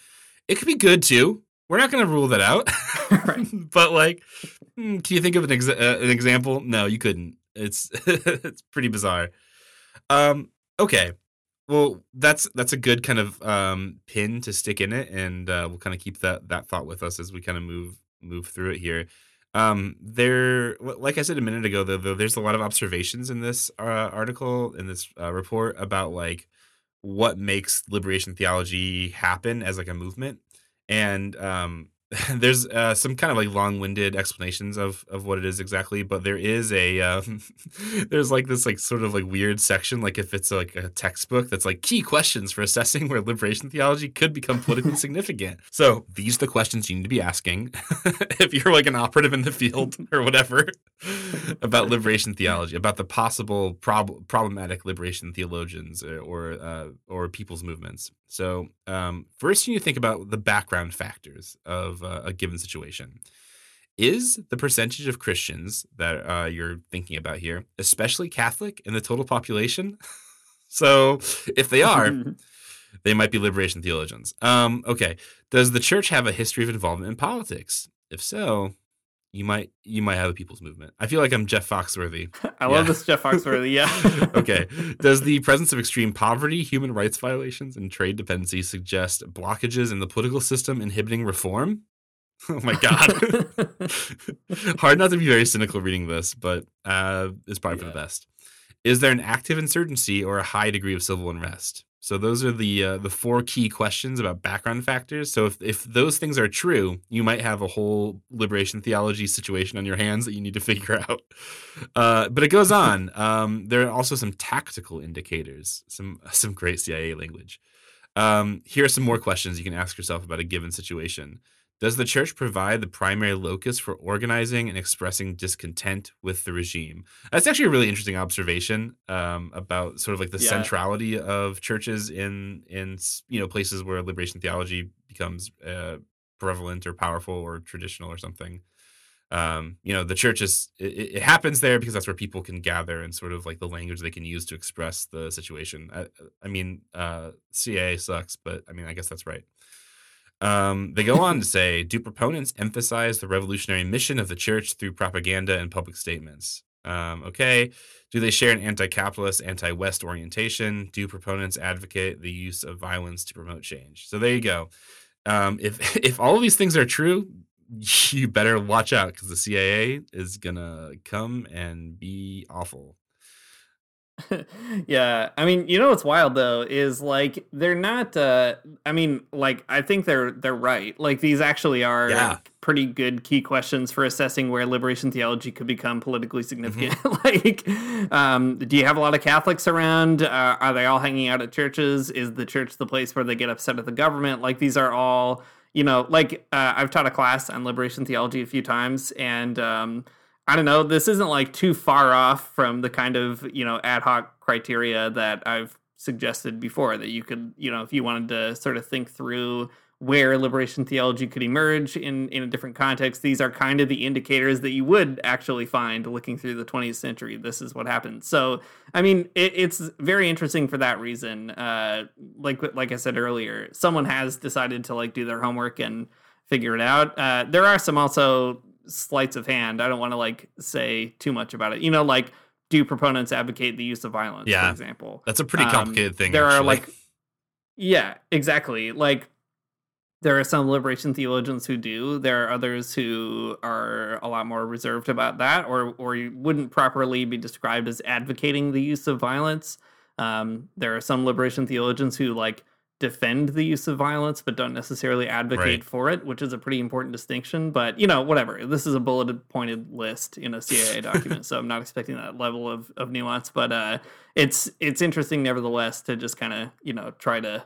it could be good too. We're not going to rule that out, but like, hmm, can you think of an exa- uh, an example? No, you couldn't. It's it's pretty bizarre. Um, okay, well that's that's a good kind of um pin to stick in it and uh we'll kind of keep that that thought with us as we kind of move move through it here. Um there like i said a minute ago though, though there's a lot of observations in this uh, article in this uh, report about like what makes liberation theology happen as like a movement. And um there's uh, some kind of like long-winded explanations of of what it is exactly but there is a um, there's like this like sort of like weird section like if it's like a textbook that's like key questions for assessing where liberation theology could become politically significant. So these are the questions you need to be asking if you're like an operative in the field or whatever about liberation theology about the possible prob- problematic liberation theologians or or, uh, or people's movements so um, first you need to think about the background factors of uh, a given situation is the percentage of Christians that uh, you're thinking about here, especially Catholic in the total population? so if they are, they might be liberation theologians. Um, okay. Does the church have a history of involvement in politics? If so, you might you might have a people's movement. I feel like I'm Jeff Foxworthy. I love this Jeff Foxworthy. Yeah. okay. Does the presence of extreme poverty, human rights violations, and trade dependency suggest blockages in the political system inhibiting reform? Oh my god. Hard not to be very cynical reading this, but uh, it's probably for the best. Is there an active insurgency or a high degree of civil unrest? So those are the uh, the four key questions about background factors. So if if those things are true, you might have a whole liberation theology situation on your hands that you need to figure out. Uh, but it goes on. Um, there are also some tactical indicators, some some great CIA language. Um, here are some more questions you can ask yourself about a given situation. Does the church provide the primary locus for organizing and expressing discontent with the regime? That's actually a really interesting observation um, about sort of like the Yeah. centrality of churches in in you know places where liberation theology becomes uh, prevalent or powerful or traditional or something. Um, you know, the church is it, it happens there because that's where people can gather and sort of like the language they can use to express the situation. I, I mean, uh, CIA sucks, but I mean, I guess that's right. Um, they go on to say, do proponents emphasize the revolutionary mission of the church through propaganda and public statements? Um, okay. Do they share an anti capitalist, anti West orientation? Do proponents advocate the use of violence to promote change? So there you go. Um, if if all of these things are true, you better watch out because the CIA is gonna come and be awful. yeah, I mean, you know what's wild though is like they're not. uh I mean, like I think they're they're right. Like these actually are Yeah. pretty good key questions for assessing where liberation theology could become politically significant. like, um, do you have a lot of Catholics around? Uh, are they all hanging out at churches? Is the church the place where they get upset at the government? Like these are all. You know, like uh, I've taught a class on liberation theology a few times, and um, I don't know. This isn't like too far off from the kind of you know ad hoc criteria that I've suggested before. That you could you know if you wanted to sort of think through where liberation theology could emerge in in a different context, these are kind of the indicators that you would actually find looking through the 20th century. This is what happened. So I mean, it, it's very interesting for that reason. Uh, like like I said earlier, someone has decided to like do their homework and figure it out. Uh, there are some also sleights of hand. I don't want to like say too much about it. You know, like do proponents advocate the use of violence? Yeah. for example, That's a pretty Um, complicated thing. There are like, yeah, exactly. Like there are some liberation theologians who do. There are others who are a lot more reserved about that, or or you wouldn't properly be described as advocating the use of violence. Um, there are some liberation theologians who like defend the use of violence but don't necessarily advocate Right. for it, which is a pretty important distinction. But you know, whatever. This is a bulleted pointed list in a CIA document, so I'm not expecting that level of, of nuance. But uh, it's it's interesting nevertheless to just kind of you know try to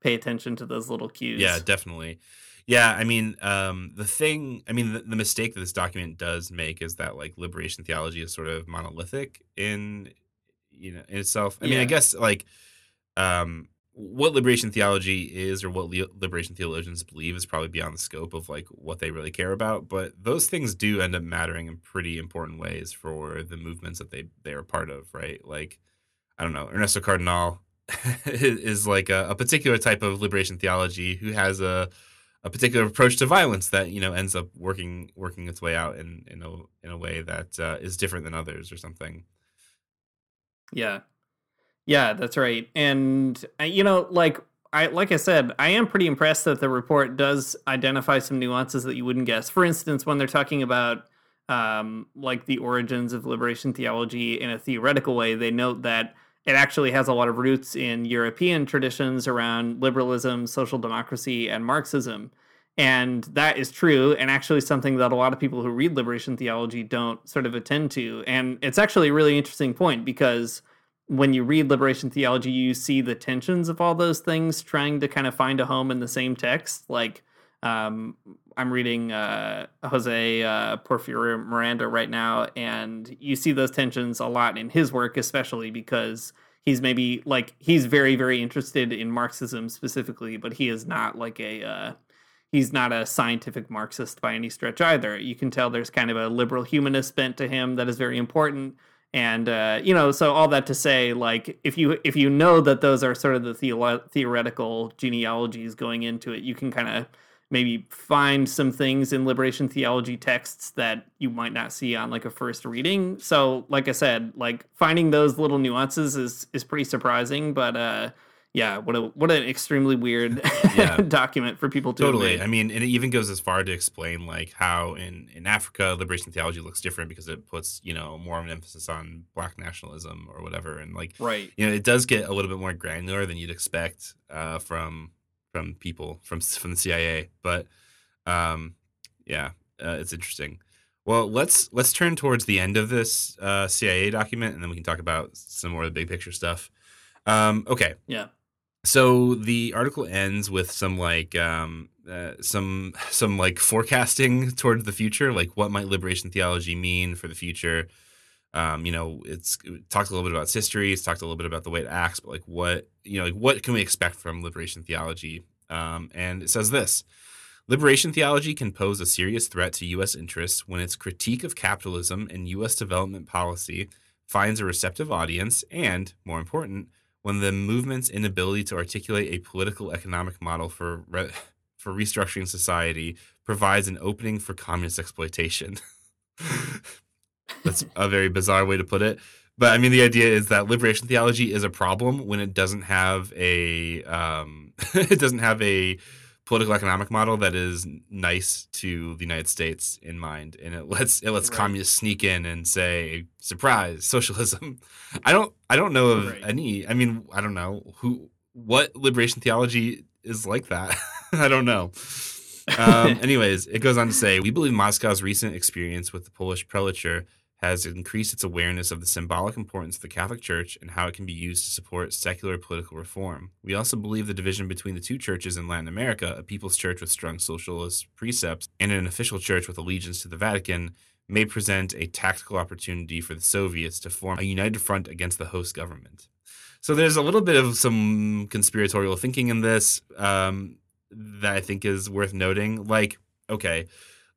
pay attention to those little cues. Yeah, definitely. Yeah, I mean, um, the thing, I mean, the, the mistake that this document does make is that like liberation theology is sort of monolithic in, you know, in itself. I mean, I guess like, um, what liberation theology is or what liberation theologians believe is probably beyond the scope of like what they really care about. But those things do end up mattering in pretty important ways for the movements that they they are part of, right? Like, I don't know, Ernesto Cardenal is, is like a, a particular type of liberation theology who has a a particular approach to violence that you know ends up working working its way out in in a in a way that uh, is different than others or something. Yeah. Yeah, that's right. And uh, you know, like I like I said, I am pretty impressed that the report does identify some nuances that you wouldn't guess. For instance, when they're talking about um like the origins of liberation theology in a theoretical way, they note that it actually has a lot of roots in European traditions around liberalism, social democracy, and Marxism. And that is true, and actually something that a lot of people who read liberation theology don't sort of attend to. And it's actually a really interesting point because when you read liberation theology, you see the tensions of all those things trying to kind of find a home in the same text. Like, um, I'm reading uh, Jose uh, Porfirio Miranda right now, and you see those tensions a lot in his work, especially because he's maybe like he's very, very interested in Marxism specifically, but he is not like a uh, he's not a scientific Marxist by any stretch either. You can tell there's kind of a liberal humanist bent to him that is very important and uh, you know so all that to say like if you if you know that those are sort of the theolo- theoretical genealogies going into it you can kind of maybe find some things in liberation theology texts that you might not see on like a first reading. So like i said like finding those little nuances is is pretty surprising but uh yeah what a what an extremely weird Yeah. document for people to Totally. I mean, and it even goes as far to explain like how in in Africa liberation theology looks different because it puts you know more of an emphasis on black nationalism or whatever, and like right you know it does get a little bit more granular than you'd expect uh, from from people from from the CIA. But um, yeah, uh, it's interesting. Well, let's let's turn towards the end of this uh, CIA document, and then we can talk about some more of the big picture stuff. Um, okay, yeah so the article ends with some like um, uh, some some like forecasting towards the future, like what might liberation theology mean for the future. Um, you know, it's it talks a little bit about its history. It's talked a little bit about the way it acts, but like what you know, like what can we expect from liberation theology? Um, and it says this: Liberation theology can pose a serious threat to U.S. interests when its critique of capitalism and U.S. development policy finds a receptive audience, and more important, when the movement's inability to articulate a political economic model for re- for restructuring society provides an opening for communist exploitation. That's a very bizarre way to put it. But I mean, the idea is that liberation theology is a problem when it doesn't have a um, it doesn't have a political economic model that is nice to the United States in mind, and it lets it lets Right. communists sneak in and say, "Surprise, socialism." I don't I don't know of Right. any. I mean, I don't know who what liberation theology is like that. I don't know. Um, anyways, it goes on to say, we believe Moscow's recent experience with the Polish prelature has increased its awareness of the symbolic importance of the Catholic Church and how it can be used to support secular political reform. We also believe the division between the two churches in Latin America, a people's church with strong socialist precepts and an official church with allegiance to the Vatican, may present a tactical opportunity for the Soviets to form a united front against the host government. So there's a little bit of some conspiratorial thinking in this um, that I think is worth noting. Like, okay,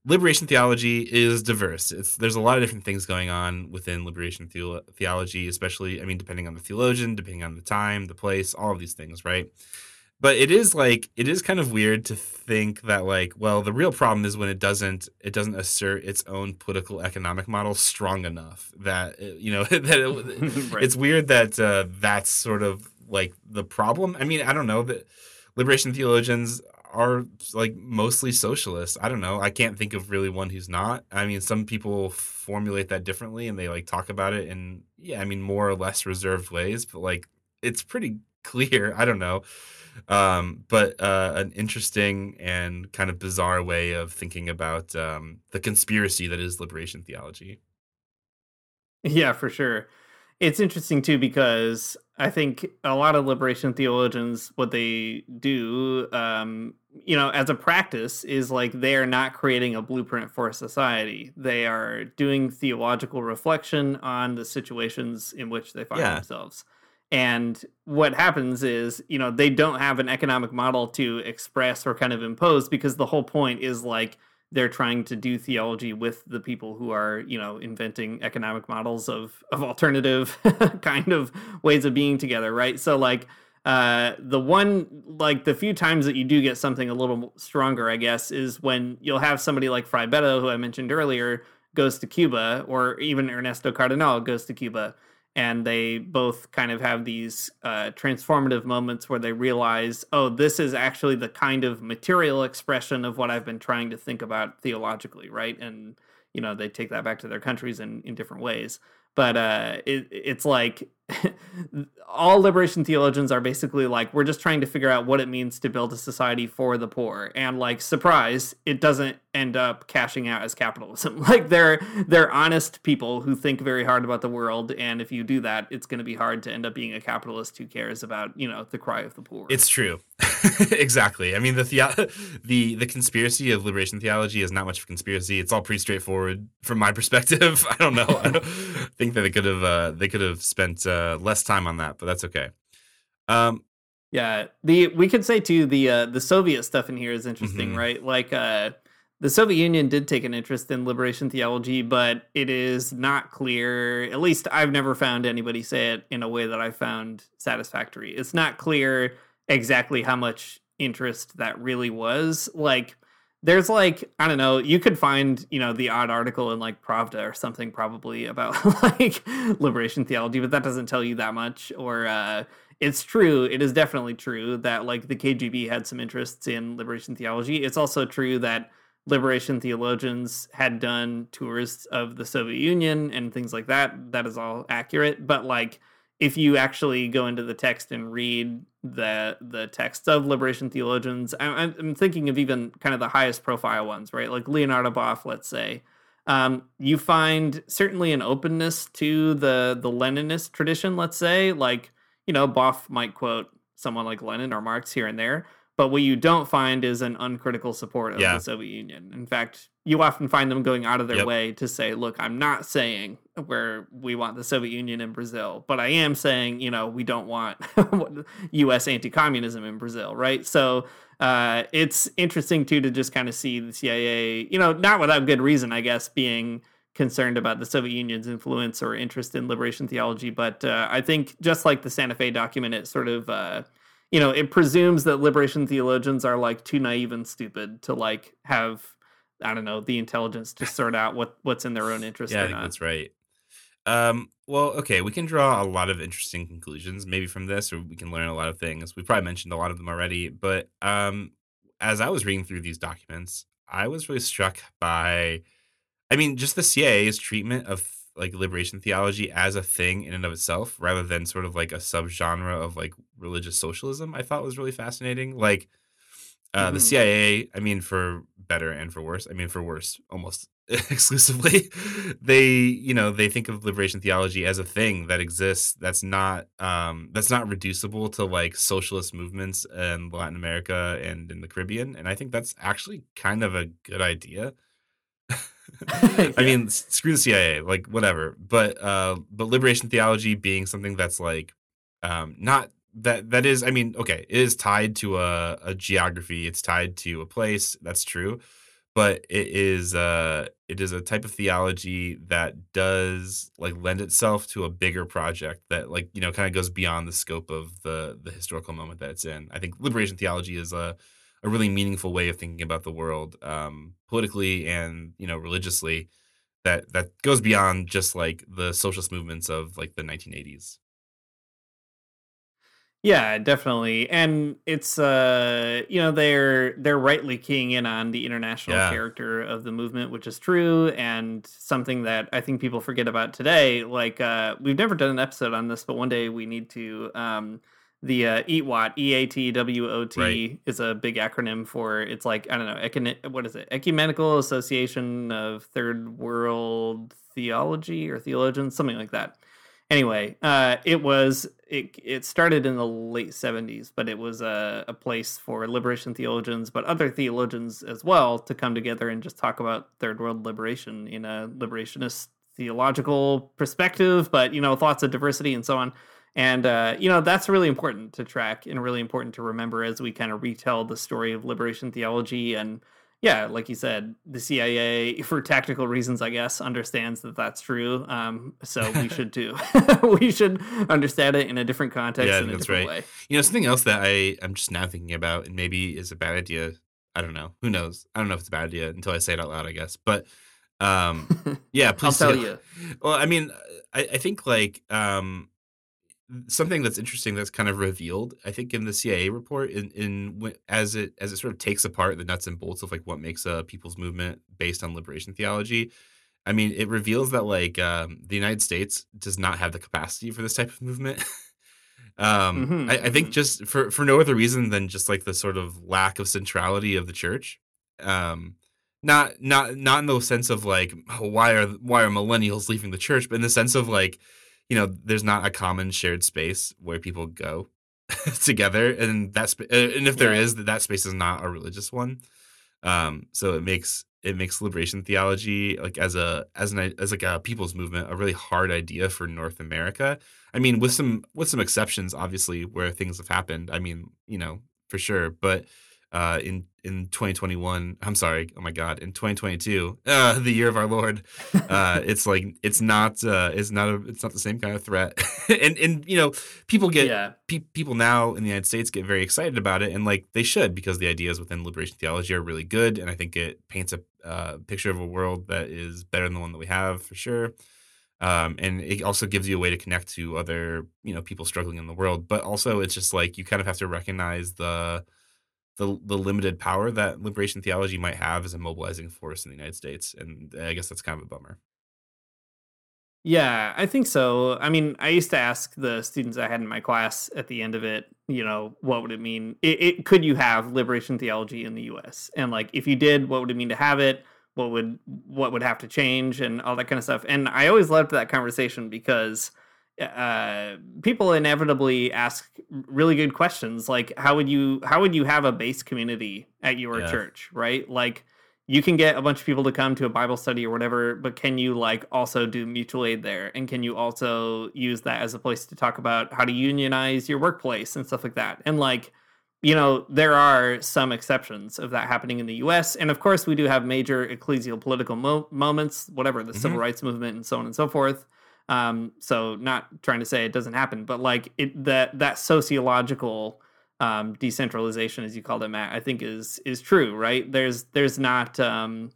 liberation theology is diverse. It's there's a lot of different things going on within liberation theo- theology, especially I mean, depending on the theologian, depending on the time, the place, all of these things, right? But it is like it is kind of weird to think that like, well, the real problem is when it doesn't it doesn't assert its own political economic model strong enough that uh, you know that it, Right. it's weird that uh, that's sort of like the problem. I mean, I don't know that liberation theologians are like mostly socialist. I don't know. I can't think of really one who's not. I mean, some people formulate that differently and they like talk about it in yeah, I mean more or less reserved ways, but like it's pretty clear. I don't know. Um, but uh, an interesting and kind of bizarre way of thinking about um, the conspiracy that is liberation theology. Yeah, for sure. It's interesting too because I think a lot of liberation theologians, what they do, um, you know, as a practice, is like they are not creating a blueprint for society. They are doing theological reflection on the situations in which they find Yeah. themselves. And what happens is, you know, they don't have an economic model to express or kind of impose because the whole point is like they're trying to do theology with the people who are you know inventing economic models of of alternative kind of ways of being together right? So like uh the one like the few times that you do get something a little stronger i guess is when you'll have somebody like Frei Betto, who i mentioned earlier goes to cuba or even Ernesto Cardenal goes to cuba and they both kind of have these uh, transformative moments where they realize, oh, this is actually the kind of material expression of what I've been trying to think about theologically, right? And you know, they take that back to their countries in in different ways. But uh, it, it's like all liberation theologians are basically like we're just trying to figure out what it means to build a society for the poor, and like surprise, it doesn't end up cashing out as capitalism. Like they're they're honest people who think very hard about the world, and if you do that, it's going to be hard to end up being a capitalist who cares about you know the cry of the poor. It's true. exactly. I mean, the, theo- the the conspiracy of liberation theology is not much of a conspiracy. It's all pretty straightforward from my perspective. I don't know. I don't think that they could have uh, they could have spent uh, less time on that, but that's okay. Um, Yeah, the we could say too the uh, the Soviet stuff in here is interesting, Mhm. right? Like uh, the Soviet Union did take an interest in liberation theology, but it is not clear. At least I've never found anybody say it in a way that I found satisfactory. It's not clear exactly how much interest that really was. Like, there's like I don't know. You could find you know the odd article in like Pravda or something probably about like liberation theology, but that doesn't tell you that much. Or uh, it's true. It is definitely true that like the KGB had some interests in liberation theology. It's also true that liberation theologians had done tours of the Soviet Union and things like that. That is all accurate. But like if you actually go into the text and read the the texts of liberation theologians, I'm, I'm thinking of even kind of the highest profile ones, right? Like Leonardo Boff, let's say. Um, you find certainly an openness to the the Leninist tradition, let's say. Like you know, Boff might quote someone like Lenin or Marx here and there, but what you don't find is an uncritical support of Yeah. the Soviet Union. In fact, you often find them going out of their Yep. way to say, look, I'm not saying where we want the Soviet Union in Brazil, but I am saying, you know, we don't want US anti communism in Brazil, right? So uh, it's interesting too to just kind of see the CIA, you know, not without good reason, I guess, being concerned about the Soviet Union's influence or interest in liberation theology. But uh, I think just like the Santa Fe document, it sort of, uh, you know, it presumes that liberation theologians are like too naive and stupid to like have, I don't know, the intelligence to sort out what what's in their own interest yeah, I or think not. that's right. Um, well, okay, we can draw a lot of interesting conclusions maybe from this, or we can learn a lot of things. We probably mentioned a lot of them already, but um, as I was reading through these documents, I was really struck by, I mean, just the CIA's treatment of like liberation theology as a thing in and of itself, rather than sort of like a subgenre of like religious socialism. I thought was really fascinating. Like uh, the Mhm. CIA, I mean, for better and for worse. I mean, for worse, almost exclusively. They, you know, they think of liberation theology as a thing that exists. That's not, um, that's not reducible to like socialist movements in Latin America and in the Caribbean. And I think that's actually kind of a good idea. I mean, screw the CIA, like whatever. But uh, but liberation theology being something that's like, um, not that that is. I mean, okay, it is tied to a a geography. It's tied to a place. That's true. But it is uh it is a type of theology that does like lend itself to a bigger project that like you know kind of goes beyond the scope of the the historical moment that it's in. I think liberation theology is a a really meaningful way of thinking about the world um, politically and you know religiously that that goes beyond just like the socialist movements of like the 1980s. Yeah, definitely. And it's uh you know they're they're rightly keying in on the international Yeah. character of the movement, which is true and something that I think people forget about today. Like uh we've never done an episode on this, but one day we need to um the uh, EATWOT, E A T W O T Right. is a big acronym for it's like I don't know, econ- what is it? Ecumenical Association of Third World Theology or Theologians, something like that anyway uh it was it it started in the late 70s but it was a, a place for liberation theologians but other theologians as well to come together and just talk about third world liberation in a liberationist theological perspective but you know with lots of diversity and so on. And uh, you know that's really important to track and really important to remember as we kind of retell the story of liberation theology and yeah, like you said, the CIA, for tactical reasons, I guess, understands that that's true. Um, so we should too. we should understand it in a different context Yeah, in a that's different right. way. You know, something else that I I'm just now thinking about and maybe is a bad idea. I don't know. Who knows? I don't know if it's a bad idea until I say it out loud, I guess. But um yeah, I'll please tell do. you. Well, I mean, I, I think like um something that's interesting that's kind of revealed i think in the cia report in in as it as it sort of takes apart the nuts and bolts of like what makes a people's movement based on liberation theology i mean it reveals that like um the united states does not have the capacity for this type of movement. Um Mhm, I, I think mhm. just for for no other reason than just like the sort of lack of centrality of the church. Um not not not in the sense of like oh, why are why are millennials leaving the church? but in the sense of like you know there's not a common shared space where people go together and that's and if there Yeah. is that that space is not a religious one um so it makes it makes liberation theology like as a as an as like a people's movement a really hard idea for north america i mean with some with some exceptions obviously where things have happened i mean you know for sure but uh in in 2021 i'm sorry oh my god in 2022 uh the year of our lord uh it's like it's not uh it's not a it's not the same kind of threat and and you know people get yeah. pe- people now in the United States get very excited about it, and like they should because the ideas within liberation theology are really good, and I think it paints a uh, picture of a world that is better than the one that we have for sure. Um, and it also gives you a way to connect to other you know people struggling in the world, but also it's just like you kind of have to recognize the the the limited power that liberation theology might have as a mobilizing force in the United States, and eh, I guess that's kind of a bummer. Yeah, I think so. I mean, I used to ask the students I had in my class at the end of it, you know, what would it mean? It, it could you have liberation theology in the U.S. and like if you did, what would it mean to have it? What would what would have to change and all that kind of stuff? And I always loved that conversation because uh, people inevitably ask really good questions, like how would you how would you have a base community at your Yeah. church, right? Like you can get a bunch of people to come to a Bible study or whatever, but can you like also do mutual aid there? And can you also use that as a place to talk about how to unionize your workplace and stuff like that? And like, you know, there are some exceptions of that happening in the US. And of course, we do have major ecclesial political mo- moments, whatever, the civil Mhm. rights movement and so on and so forth. Um, so not trying to say it doesn't happen, but like it that that sociological um, decentralization, as you called it, Matt, I think is is true, right? There's there's not um,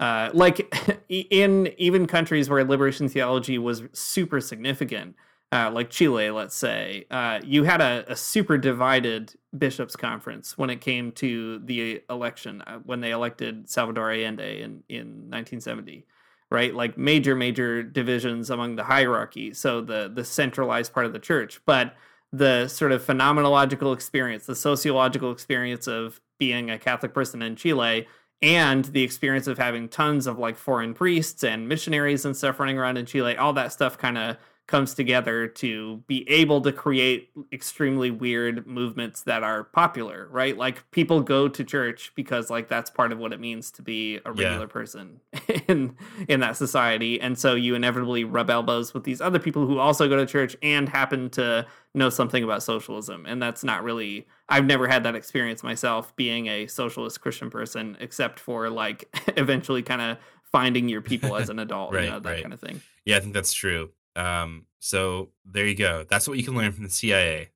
uh, like in even countries where liberation theology was super significant, uh, like Chile, let's say, uh, you had a, a super divided bishops conference when it came to the election uh, when they elected Salvador Allende in in 1970 right? Like major major divisions among the hierarchy so the the centralized part of the church. But the sort of phenomenological experience the sociological experience of being a catholic person in Chile and the experience of having tons of like foreign priests and missionaries and stuff running around in Chile all that stuff kind of comes together to be able to create extremely weird movements that are popular, right? Like people go to church because like that's part of what it means to be a regular Yeah. person in in that society. And so you inevitably rub elbows with these other people who also go to church and happen to know something about socialism. And that's not really I've never had that experience myself being a socialist Christian person except for like eventually kind of finding your people as an adult, Right, you know, that right. kind of thing. Yeah, I think that's true. Um, so there you go. That's what you can learn from the CIA.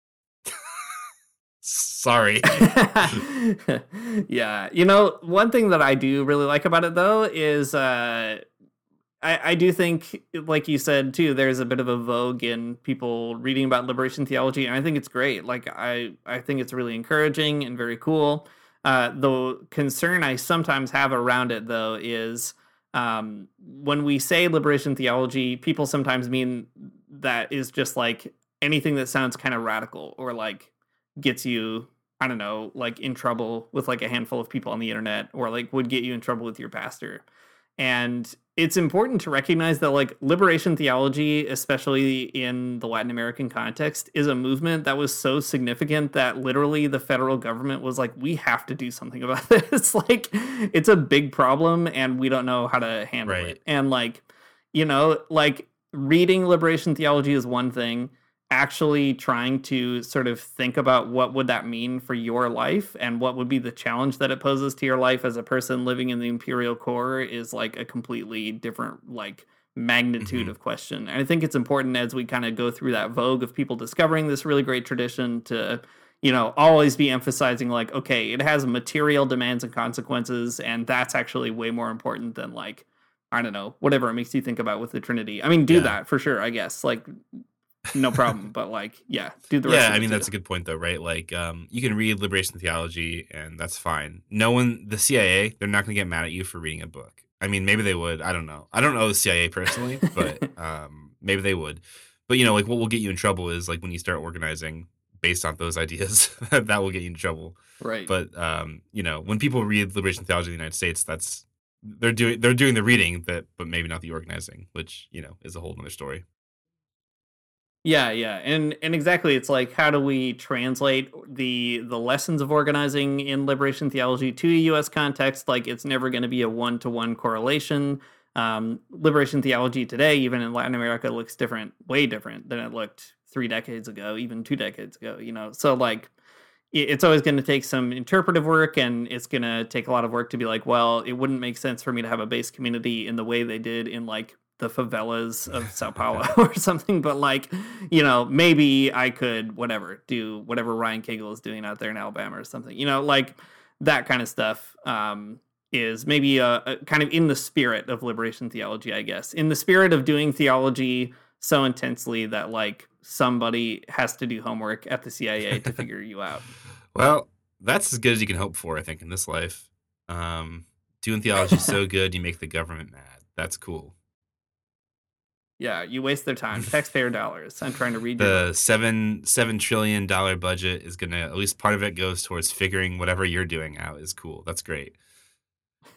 Sorry. yeah, you know, one thing that I do really like about it though is uh I, I do think, like you said too, there's a bit of a vogue in people reading about liberation theology, and I think it's great. Like I, I think it's really encouraging and very cool. Uh, the concern I sometimes have around it, though, is um, when we say liberation theology, people sometimes mean that is just like anything that sounds kind of radical or like gets you I don't know, like in trouble with like a handful of people on the internet or like would get you in trouble with your pastor. And it's important to recognize that like liberation theology, especially in the Latin American context, is a movement that was so significant that literally the federal government was like, we have to do something about this. like it's a big problem and we don't know how to handle Right. it. And like, you know, like reading liberation theology is one thing actually trying to sort of think about what would that mean for your life and what would be the challenge that it poses to your life as a person living in the imperial core is like a completely different like magnitude Mhm. of question and i think it's important as we kind of go through that vogue of people discovering this really great tradition to you know always be emphasizing like okay it has material demands and consequences and that's actually way more important than like i don't know whatever it makes you think about with the trinity i mean do Yeah. that for sure i guess like no problem. but like, yeah, do the rest. yeah, I mean too. that's a good point though, right? Like, um, you can read liberation theology, and that's fine. No one, the CIA, they're not going to get mad at you for reading a book. I mean, maybe they would. I don't know. I don't know the CIA personally, but um, maybe they would. But you know, like what will get you in trouble is like when you start organizing based on those ideas. that will get you in trouble. right. But um, you know, when people read liberation theology in the United States, that's they're doing they're doing the reading that, but maybe not the organizing, which you know is a whole other story. Yeah, yeah, and and exactly, it's like how do we translate the the lessons of organizing in liberation theology to a U.S. context? Like, it's never going to be a one to one correlation. Um, liberation theology today, even in Latin America, looks different, way different than it looked three decades ago, even two decades ago. You know, so like it's always going to take some interpretive work and it's going to take a lot of work to be like well it wouldn't make sense for me to have a base community in the way they did in like the favelas of sao paulo or something but like you know maybe i could whatever do whatever ryan Cagle is doing out there in alabama or something you know like that kind of stuff um is maybe a, a kind of in the spirit of liberation theology i guess in the spirit of doing theology so intensely that like somebody has to do homework at the cia to figure you out Well, that's as good as you can hope for, I think, in this life. Um, doing theology is so good, you make the government mad. That's cool. Yeah, you waste their time, taxpayer dollars. I'm trying to read The seven seven trillion dollar budget is gonna at least part of it goes towards figuring whatever you're doing out is cool. That's great.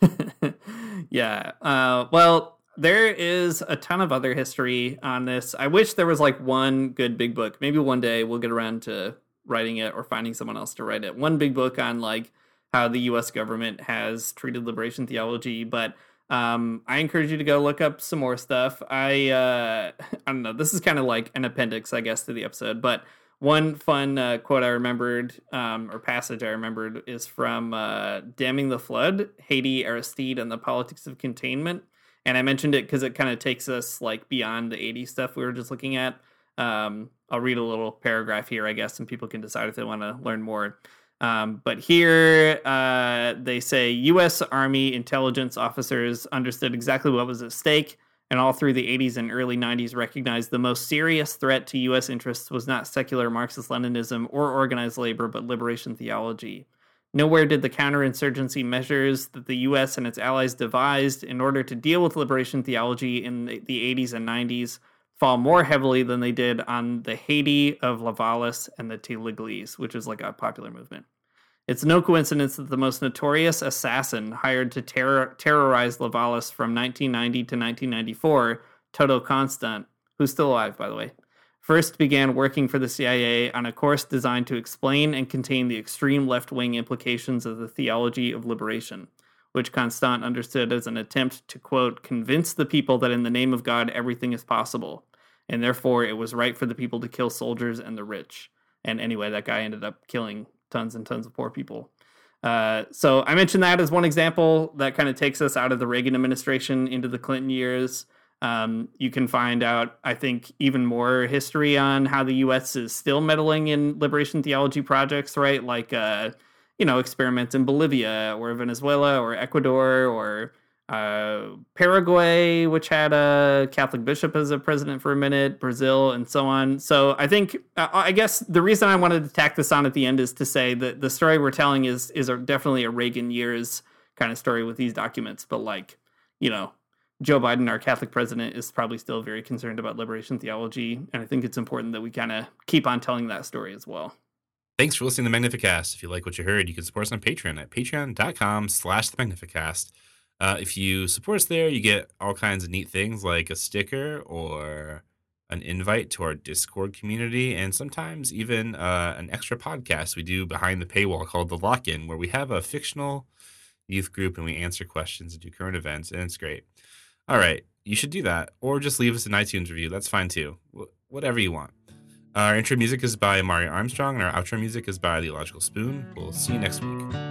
yeah. Uh, well, there is a ton of other history on this. I wish there was like one good big book. Maybe one day we'll get around to writing it or finding someone else to write it. One big book on like how the U.S. government has treated liberation theology, but um, I encourage you to go look up some more stuff. I uh, I don't know. This is kind of like an appendix, I guess, to the episode. But one fun uh, quote I remembered, um, or passage I remembered, is from uh, "Damning the Flood," Haiti, Aristide, and the Politics of Containment. And I mentioned it because it kind of takes us like beyond the '80s stuff we were just looking at. Um, I'll read a little paragraph here, I guess, and people can decide if they want to learn more. Um, but here uh, they say U.S. Army intelligence officers understood exactly what was at stake and all through the 80s and early 90s recognized the most serious threat to U.S. interests was not secular Marxist Leninism or organized labor, but liberation theology. Nowhere did the counterinsurgency measures that the U.S. and its allies devised in order to deal with liberation theology in the, the 80s and 90s fall more heavily than they did on the Haiti of Lavalas and the ti legliz, which is like a popular movement. It's no coincidence that the most notorious assassin hired to terror- terrorize Lavalas from 1990 to 1994, Toto Constant, who's still alive, by the way, first began working for the CIA on a course designed to explain and contain the extreme left wing implications of the theology of liberation, which Constant understood as an attempt to, quote, convince the people that in the name of God everything is possible, and therefore it was right for the people to kill soldiers and the rich. And anyway, that guy ended up killing tons and tons of poor people. Uh, so I mentioned that as one example that kind of takes us out of the Reagan administration into the Clinton years. Um, you can find out, I think, even more history on how the U.S. is still meddling in liberation theology projects, right? Like, uh, you know, experiments in Bolivia or Venezuela or Ecuador or uh, Paraguay, which had a Catholic bishop as a president for a minute, Brazil, and so on. So I think, uh, I guess the reason I wanted to tack this on at the end is to say that the story we're telling is is definitely a Reagan years kind of story with these documents, but like, you know, Joe Biden, our Catholic president, is probably still very concerned about liberation theology, and I think it's important that we kind of keep on telling that story as well. Thanks for listening to the Magnificast. If you like what you heard, you can support us on Patreon at patreon.com slash the Magnificast. Uh, if you support us there, you get all kinds of neat things like a sticker or an invite to our Discord community, and sometimes even uh, an extra podcast we do behind the paywall called The Lock In, where we have a fictional youth group and we answer questions and do current events, and it's great. All right, you should do that, or just leave us an iTunes review. That's fine too. Wh- whatever you want. Our intro music is by Mario Armstrong, and our outro music is by The Illogical Spoon. We'll see you next week.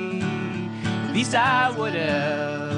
Least I would have